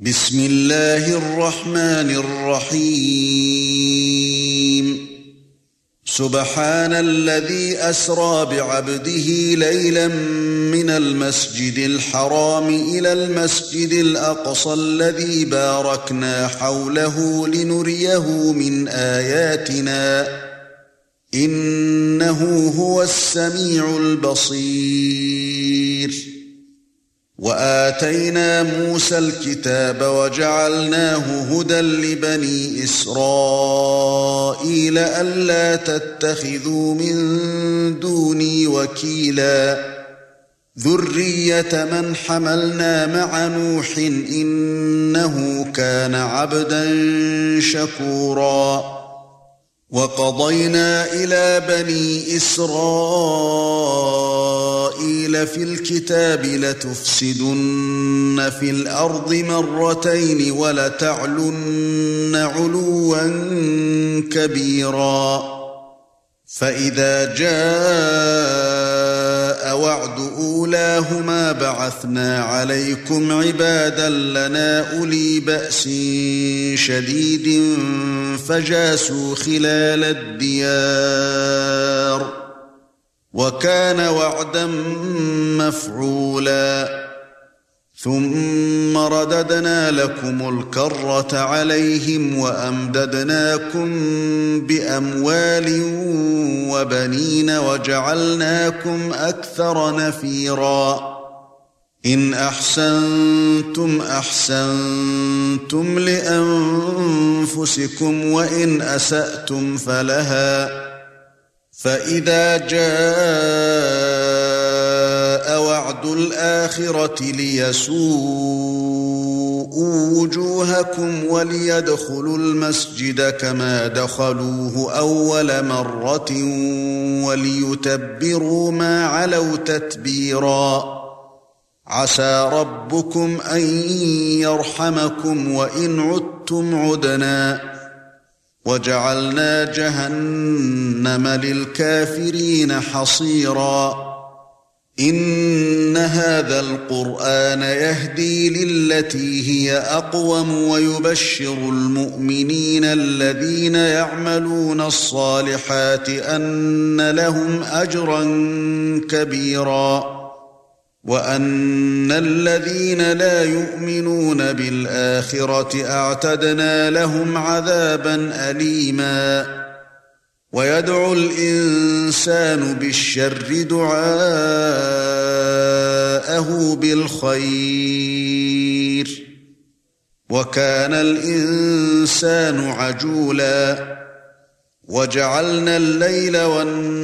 بسم الله الرحمن الرحيم. سبحان الذي أسرى بعبده ليلا من المسجد الحرام إلى المسجد الأقصى الذي باركنا حوله لنريه من آياتنا. إنه هو السميع البصير. وآتينا موسى الكتاب وجعلناه هدى لبني إسرائيل ألا تتخذوا من دوني وكيلا. ذرية من حملنا مع نوح إنه كان عبدا شكورا. وَقَضَيْنَا إِلَى بَنِي إِسْرَائِيلَ فِي الْكِتَابِ لَتُفْسِدُنَّ فِي الْأَرْضِ مَرَّتَيْنِ وَلَتَعْلُنَّ عُلُوًّا كَبِيرًا. فَإِذَا جَاءَ وَعْدُ أُولَاهُمَا بَعَثْنَا عَلَيْكُمْ عِبَادًا لَّنَا أُولِي بَأْسٍ شَدِيدٍ فَجَاسُوا خِلَالَ الدِّيَارِ. وَكَانَ وَعْدًا مَّفْعُولًا. ثُمَّ رَدَدْنَا لَكُمُ الْكَرَّةَ عَلَيْهِمْ وَأَمْدَدْنَاكُمْ بِأَمْوَالٍ وَبَنِينَ وَجَعَلْنَاكُمْ أَكْثَرَ نَفِيرًا. إِنْ أَحْسَنْتُمْ أَحْسَنْتُمْ لِأَنفُسِكُمْ وَإِنْ أَسَأْتُمْ فَلَهَا. فَإِذَا جَاءَ وَعْدُ الْآخِرَةِ لِيَسُوءُوا وُجُوهَكُمْ وَلِيَدْخُلُوا الْمَسْجِدَ كَمَا دَخَلُوهُ أَوَّلَ مَرَّةٍ وَلِيُتَبِّرُوا مَا عَلَوْا تَتْبِيرًا. عَسَى رَبُّكُمْ أَن يَرْحَمَكُمْ وَإِنْ عُدتُّمْ عُدْنَا. وَجَعَلْنَا جَهَنَّمَ لِلْكَافِرِينَ حَصِيرًا. إِنَّ هَذَا الْقُرْآنَ يَهْدِي لِلَّتِي هِيَ أَقْوَمُ وَيُبَشِّرُ الْمُؤْمِنِينَ الَّذِينَ يَعْمَلُونَ الصَّالِحَاتِ أَنَّ لَهُمْ أَجْرًا كَبِيرًا. وَأَنَّ الَّذِينَ لَا يُؤْمِنُونَ بِالْآخِرَةِ أَعْتَدْنَا لَهُمْ عَذَابًا أَلِيمًا. وَيَدْعُ الْإِنسَانُ بِالشَّرِّ دُعَاءَهُ بِالْخَيْرِ. وَكَانَ الْإِنسَانُ عَجُولًا. وَجَعَلْنَا اللَّيْلَ وَالنَّهَارَ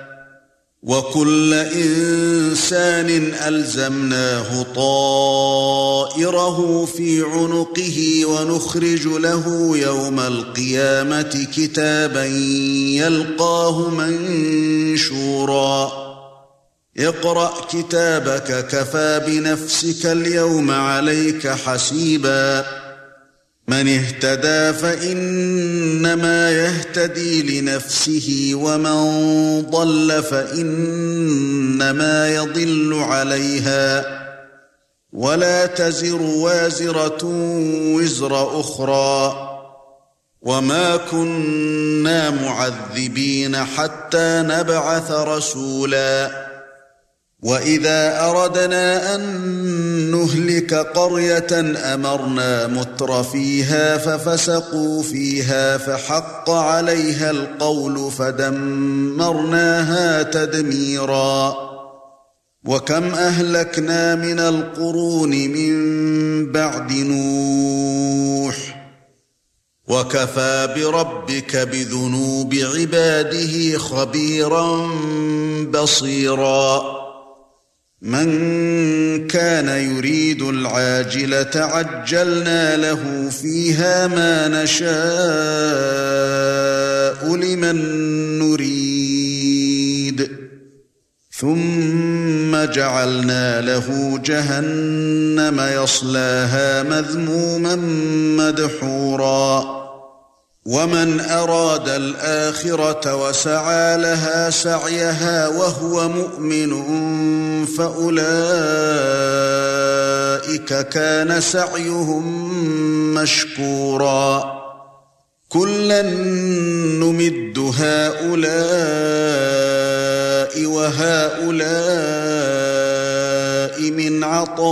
وَكُلَّ إِنسَانٍ أَلْزَمْنَاهُ طَائِرَهُ فِي عُنُقِهِ وَنُخْرِجُ لَهُ يَوْمَ الْقِيَامَةِ كِتَابًا يَلْقَاهُ مَنشُورًا. اقْرَأْ كِتَابَكَ كَفَى بِنَفْسِكَ الْيَوْمَ عَلَيْكَ حَسِيبًا. مَنِ اهْتَدَى فَإِنَّمَا يَهْتَدِي لِنَفْسِهِ وَمَن ضَلَّ فَإِنَّمَا يَضِلُّ عَلَيْهَا. وَلَا تَزِرُ وَازِرَةٌ وِزْرَ أُخْرَى. وَمَا كُنَّا مُعَذِّبِينَ حَتَّى نَبْعَثَ رَسُولًا. وَإِذَا أَرَدْنَا أَن نُهْلِكَ قَرْيَةً أَمَرْنَا مُتْرَ فِيهَا فَفَسَقُوا فِيهَا فَحَقَّ عَلَيْهَا الْقَوْلُ فَدَمَّرْنَاهَا تَدْمِيرًا وَكَمْ أَهْلَكْنَا مِنَ الْقُرُونِ مِنْ بَعْدِ نُوحٍ وَكَفَى بِرَبِّكَ بِذُنُوبِ عِبَادِهِ خَبِيرًا بَصِيرًا من كان يريد العاجلة عجلنا له فيها ما نشاء لمن نريد. ثم جعلنا له جهنم يصلاها مذموما مدحورا. ومن أراد الآخرة وسعى لها سعيها وهو مؤمن فأولئك كان سعيهم مشكورا. كلا نمد هؤلاء وهؤلاء من عطاء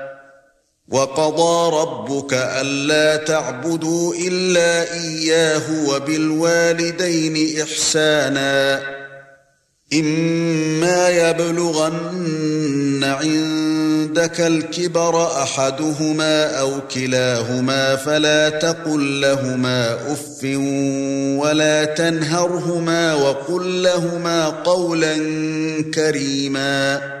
وقضى ربك ألا تعبدوا إلا إياه وبالوالدين إحسانا. إما يبلغن عندك الكبر أحدهما أو كلاهما فلا تقل لهما أف ولا تنهرهما وقل لهما قولا كريما.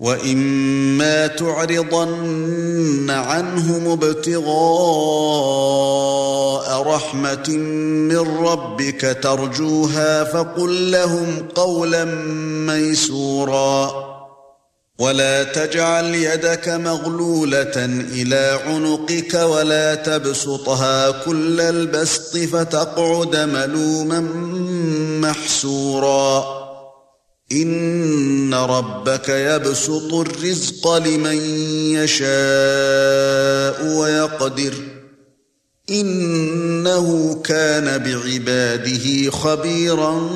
وإما تعرضن عنهم ابتغاء رحمة من ربك ترجوها فقل لهم قولا ميسورا. ولا تجعل يدك مغلولة إلى عنقك ولا تبسطها كل البسط فتقعد ملوما محسورا. ان ربك يبسط الرزق لمن يشاء ويقدر انه كان بعباده خبيرا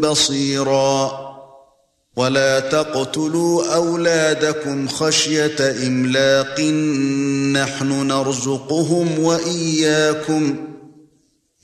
بصيرا ولا تقتلوا اولادكم خشيه املاق نحن نرزقهم واياكم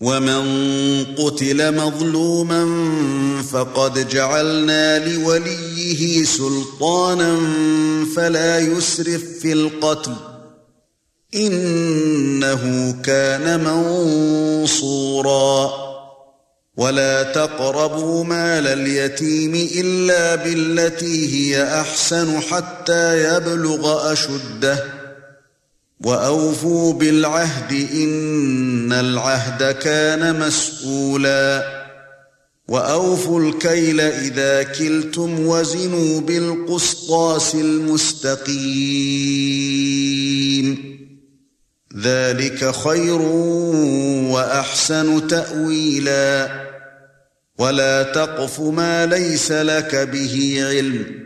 ومن قتل مظلوما فقد جعلنا لوليه سلطانا فلا يسرف في القتل انه كان منصورا ولا تقربوا مال اليتيم الا بالتي هي احسن حتى يبلغ اشده وأوفوا بالعهد إن العهد كان مسؤولا. وأوفوا الكيل إذا كلتم وزنوا بالقسطاس المستقيم. ذلك خير وأحسن تأويلا. ولا تقف ما ليس لك به علم.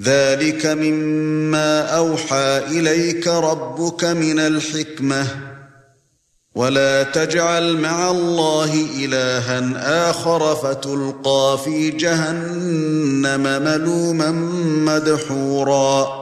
ذلك مما أوحى إليك ربك من الحكمة. ولا تجعل مع الله إلها آخر فتلقى في جهنم ملوما مدحورا.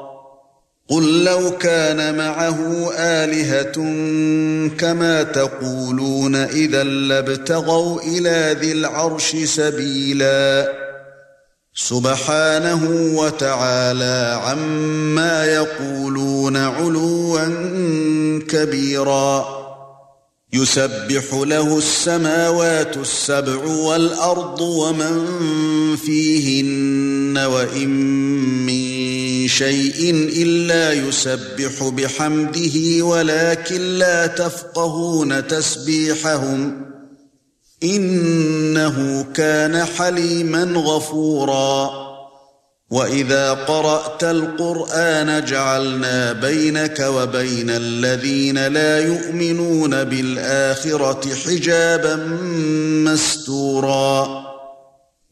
قُل لَّوْ كَانَ مَعَهُ آلِهَةٌ كَمَا تَقُولُونَ إِذًا لَّابْتَغَوْا إِلَى ذِي الْعَرْشِ سَبِيلًا. سُبْحَانَهُ وَتَعَالَى عَمَّا يَقُولُونَ عُلُوًّا كَبِيرًا. يُسَبِّحُ لَهُ السَّمَاوَاتُ السَّبْعُ وَالْأَرْضُ وَمَن فِيهِنَّ وَإِن مِّن شيء إلا يسبح بحمده ولكن لا تفقهون تسبيحهم إنه كان حليما غفورا واذا قرات القران جعلنا بينك وبين الذين لا يؤمنون بالاخره حجابا مستورا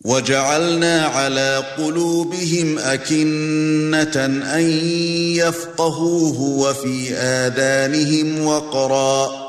وَجَعَلْنَا عَلَى قُلُوبِهِمْ أَكِنَّةً أَن يَفْقَهُوهُ وَفِي آذَانِهِمْ وَقْرًا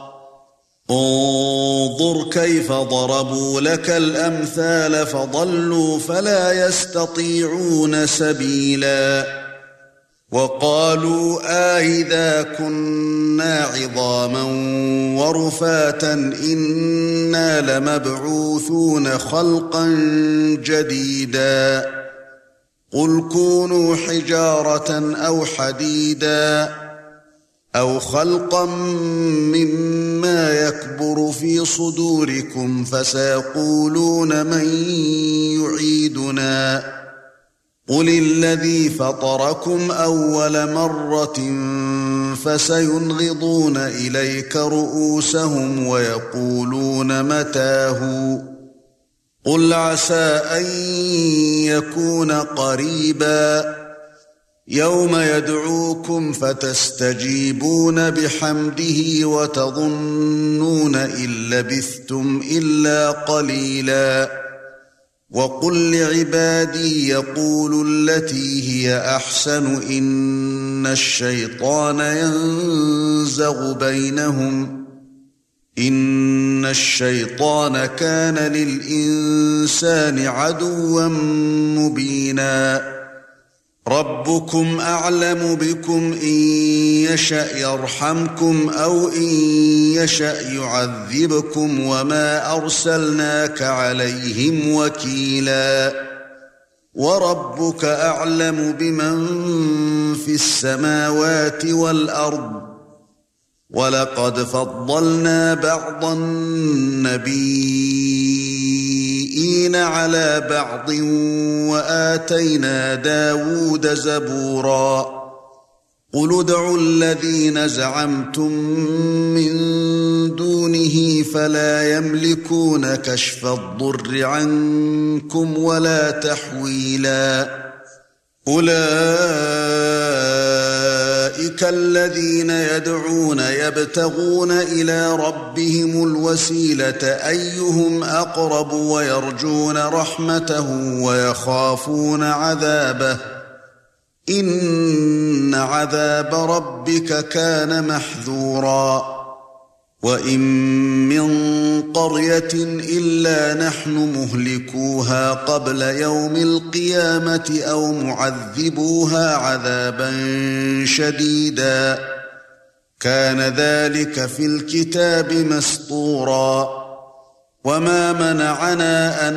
انظر كيف ضربوا لك الأمثال فضلوا فلا يستطيعون سبيلا وقالوا آئذا كنا عظاما ورفاتا إنا لمبعوثون خلقا جديدا قل كونوا حجارة أو حديدا أو خلقا مما يكبر في صدوركم فسيقولون من يعيدنا. قُلِ الَّذِي فَطَرَكُمْ أَوَّلَ مَرَّةٍ فَسَيُنْغِضُونَ إِلَيْكَ رُؤُوسَهُمْ وَيَقُولُونَ مَتَىٰ هُوَ قُلْ عَسَىٰ أَن يَكُونَ قَرِيبًا. يَوْمَ يَدْعُوكُمْ فَتَسْتَجِيبُونَ بِحَمْدِهِ وَتَظُنُّونَ إِن لَّبِثْتُمْ إِلَّا قَلِيلًا. وَقُل لِّعِبَادِي يَقُولُوا الَّتِي هِيَ أَحْسَنُ إِنَّ الشَّيْطَانَ يَنزَغُ بَيْنَهُمْ. إِنَّ الشَّيْطَانَ كَانَ لِلْإِنسَانِ عَدُوًّا مُّبِينًا. رَبُّكُمْ أَعْلَمُ بِكُمْ إِن يَشَأْ يَرْحَمْكُمْ أَوْ إِن يَشَأْ يُعَذِّبْكُمْ وَمَا أَرْسَلْنَاكَ عَلَيْهِمْ وَكِيلًا وَرَبُّكَ أَعْلَمُ بِمَن فِي السَّمَاوَاتِ وَالْأَرْضِ وَلَقَدْ فَضَّلْنَا بَعْضَ النَّبِيِّينَ عَلَى بَعْضٍ وَآتَيْنَا دَاوُودَ زَبُورًا قُلِ ادْعُوا الَّذِينَ زَعَمْتُم مِّن دُونِهِ فَلَا يَمْلِكُونَ كَشْفَ الضُّرِّ عَنكُمْ وَلَا تَحْوِيلًا أُولَئِكَ الَّذِينَ يَدْعُونَ يَبْتَغُونَ إِلَى رَبِّهِمُ الْوَسِيلَةَ أَيُّهُمْ أَقْرَبُ وَيَرْجُونَ رَحْمَتَهُ وَيَخَافُونَ عَذَابَهُ إِنَّ عَذَابَ رَبِّكَ كَانَ مَحْذُورًا وَإِن مِّن قريه الا نحن مهلكوها قبل يوم القيامه أو معذبوها عذابا شديدا كان ذلك في الكتاب مسطورا وما منعنا ان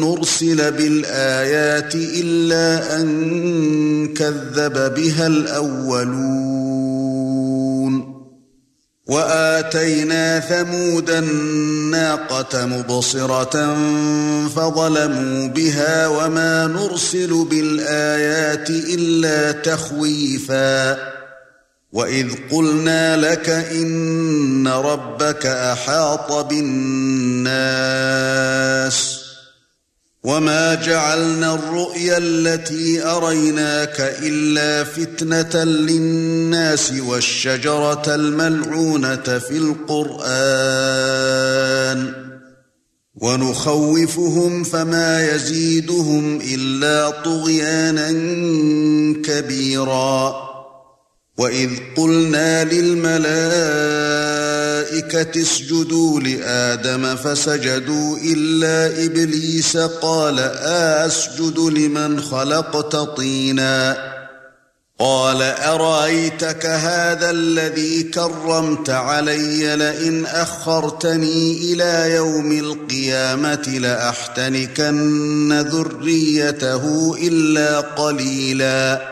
نرسل بالايات الا ان كذب بها الاولون وآتينا ثمود الناقة مبصرة فظلموا بها وما نرسل بالآيات إلا تخويفا وإذ قلنا لك إن ربك أحاط بالناس وما جعلنا الرؤيا التي اريناك الا فتنه للناس والشجره الملعونه في القران ونخوفهم فما يزيدهم الا طغيانا كبيرا وَإِذْ قُلْنَا لِلْمَلَائِكَةِ اسْجُدُوا لِآدَمَ فَسَجَدُوا إِلَّا إِبْلِيسَ قَالَ أَسْجُدُ لِمَنْ خَلَقْتَ طِينًا قَالَ أَرَأَيْتَكَ هَذَا الَّذِي كَرَّمْتَ عَلَيَّ لَئِنْ أَخَّرْتَنِي إِلَى يَوْمِ الْقِيَامَةِ لَأَحْتَنِكَنَّ ذُرِّيَّتَهُ إِلَّا قَلِيلًا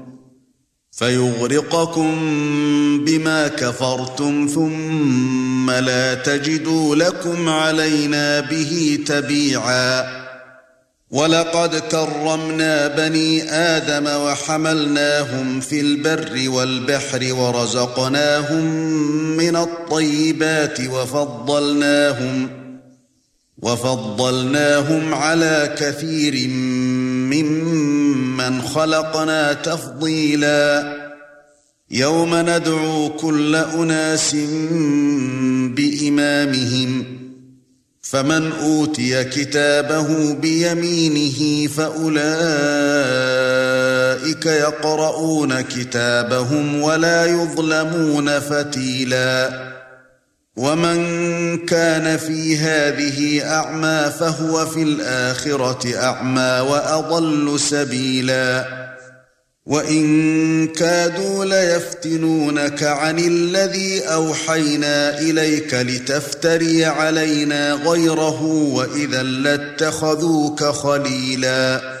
فيغرقكم بما كفرتم ثم لا تجدوا لكم علينا به تبيعا. ولقد كرمنا بني آدم وحملناهم في البر والبحر ورزقناهم من الطيبات وفضلناهم وفضلناهم على كثير ممن خلقنا تفضيلا. يوم ندعو كل أناس بإمامهم فمن أوتي كتابه بيمينه فأولئك يقرؤون كتابهم ولا يظلمون فتيلا. ومن كان في هذه اعمى فهو في الاخره اعمى واضل سبيلا وان كادوا ليفتنونك عن الذي اوحينا اليك لتفتري علينا غيره واذا لاتخذوك خليلا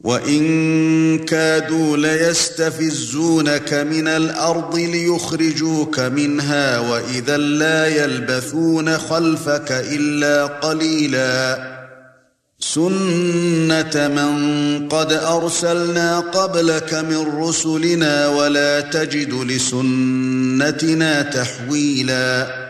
وَإِن كَادُوا لَيَسْتَفِزُّونَكَ مِنَ الْأَرْضِ لِيُخْرِجُوكَ مِنْهَا وَإِذًا لَّا يَلْبَثُونَ خَلْفَكَ إِلَّا قَلِيلًا سُنَّةَ مَن قَدْ أَرْسَلْنَا قَبْلَكَ مِن رُّسُلِنَا وَلَا تَجِدُ لِسُنَّتِنَا تَحْوِيلًا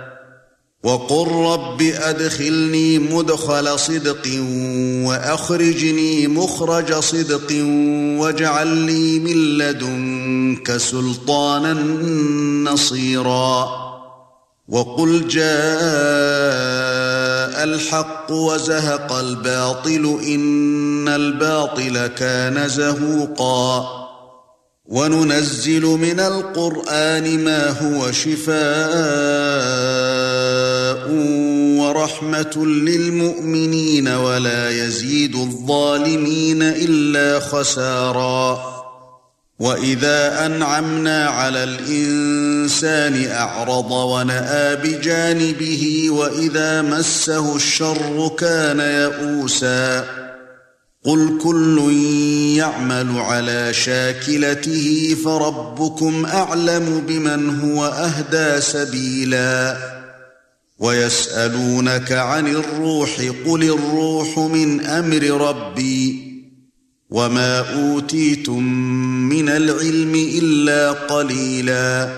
وَقُل رَّبِّ أَدْخِلْنِي مُدْخَلَ صِدْقٍ وَأَخْرِجْنِي مُخْرَجَ صِدْقٍ وَاجْعَل لِّي مِن لَّدُنكَ سُلْطَانًا نَّصِيرًا. وَقُلْ جَاءَ الْحَقُّ وَزَهَقَ الْبَاطِلُ إِنَّ الْبَاطِلَ كَانَ زَهُوقًا. وَنُنَزِّلُ مِنَ الْقُرْآنِ مَا هُوَ شِفَاءٌ. وَرَحْمَةٌ لِلْمُؤْمِنِينَ وَلَا يَزِيدُ الظَّالِمِينَ إِلَّا خَسَارًا. وَإِذَا أَنْعَمْنَا عَلَى الْإِنسَانِ أَعْرَضَ وَنَأَىٰ بِجَانِبِهِ وَإِذَا مَسَّهُ الشَّرُّ كَانَ يَئُوسًا. قُلْ كُلٌّ يَعْمَلُ عَلَى شَاكِلَتِهِ فَرَبُّكُمْ أَعْلَمُ بِمَنْ هُوَ أَهْدَى سَبِيلًا. وَيَسْأَلُونَكَ عَنِ الرُّوحِ قُلِ الرُّوحُ مِنْ أَمْرِ رَبِّي وَمَا أُوتِيتُم مِّنَ الْعِلْمِ إِلَّا قَلِيلًا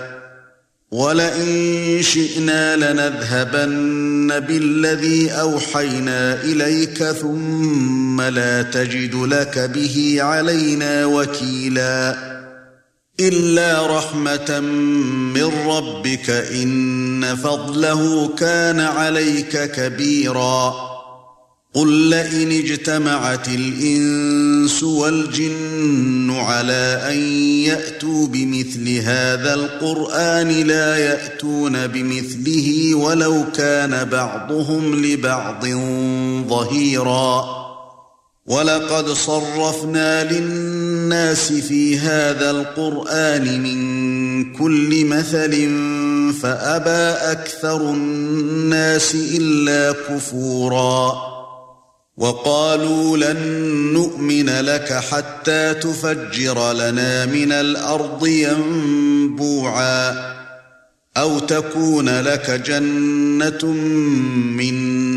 وَلَئِن شِئْنَا لَنَذْهَبَنَّ بِالَّذِي أَوْحَيْنَا إِلَيْكَ ثُمَّ لَا تَجِدُ لَكَ بِهِ عَلَيْنَا وَكِيلًا إِلَّا رَحْمَةً مِّن رَّبِّكَ إِنَّ فَضْلَهُ كَانَ عَلَيْكَ كَبِيرًا. قُل لَّئِنِ اجْتَمَعَتِ الْإِنسُ وَالْجِنُّ عَلَىٰ أَن يَأْتُوا بِمِثْلِ هَٰذَا الْقُرْآنِ لَا يَأْتُونَ بِمِثْلِهِ وَلَوْ كَانَ بَعْضُهُمْ لِبَعْضٍ ظَهِيرًا. وَلَقَدْ صَرَّفْنَا لِلنَّاسِ فِي هَذَا الْقُرْآنِ مِنْ كُلِّ مَثَلٍ فَأَبَى أَكْثَرُ النَّاسِ إِلَّا كُفُورًا وَقَالُوا لَن نُّؤْمِنَ لَكَ حَتَّى تُفَجِّرَ لَنَا مِنَ الْأَرْضِ يَنبُوعًا أَوْ تَكُونَ لَكَ جَنَّةٌ مِّن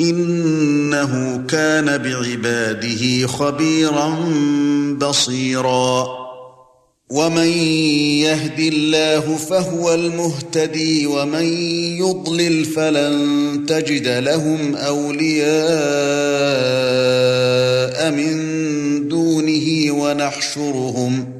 إنه كان بعباده خبيرا بصيرا. ومن يهد الله فهو المهتدي ومن يضلل فلن تجد لهم أولياء من دونه ونحشرهم.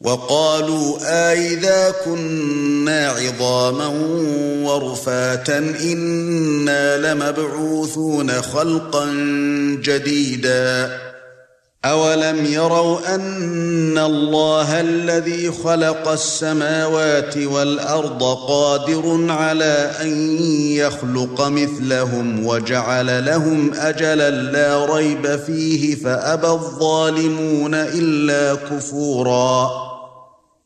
وقالوا أَإِذَا كُنَّا عِظَامًا وَرُفَاتًا إِنَّا لَمَبْعُوثُونَ خَلْقًا جَدِيدًا أَوَلَمْ يَرَوْا أَنَّ اللَّهَ الَّذِي خَلَقَ السَّمَاوَاتِ وَالْأَرْضَ قَادِرٌ عَلَى أَن يَخْلُقَ مِثْلَهُمْ وَجَعَلَ لَهُمْ أَجَلًا لَّا رَيْبَ فِيهِ فَأَبَى الظَّالِمُونَ إِلَّا كُفُورًا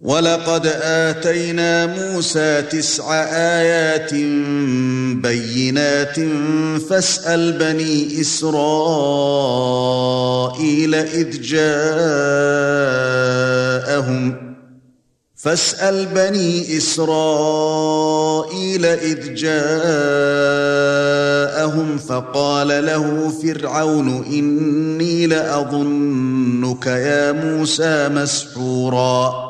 وَلَقَدْ آتَيْنَا مُوسَى تِسْعَ آيَاتٍ بَيِّنَاتٍ فَاسْأَلْ بَنِي إِسْرَائِيلَ إِذْ جَاءَهُمْ. فَاسْأَلْ بَنِي إِسْرَائِيلَ إِذْ جَاءَهُمْ فَقَالَ لَهُ فِرْعَوْنُ إِنِّي لَأَظُنُّكَ يَا مُوسَى مَسْحُورًا.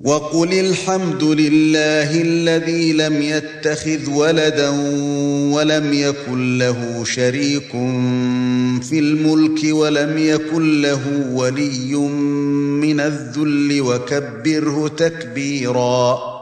وَقُلِ الْحَمْدُ لِلَّهِ الَّذِي لَمْ يَتَّخِذْ وَلَدًا وَلَمْ يَكُنْ لَهُ شَرِيكٌ فِي الْمُلْكِ وَلَمْ يَكُنْ لَهُ وَلِيٌّ مِنَ الذُّلِّ وَكَبِّرْهُ تَكْبِيرًا.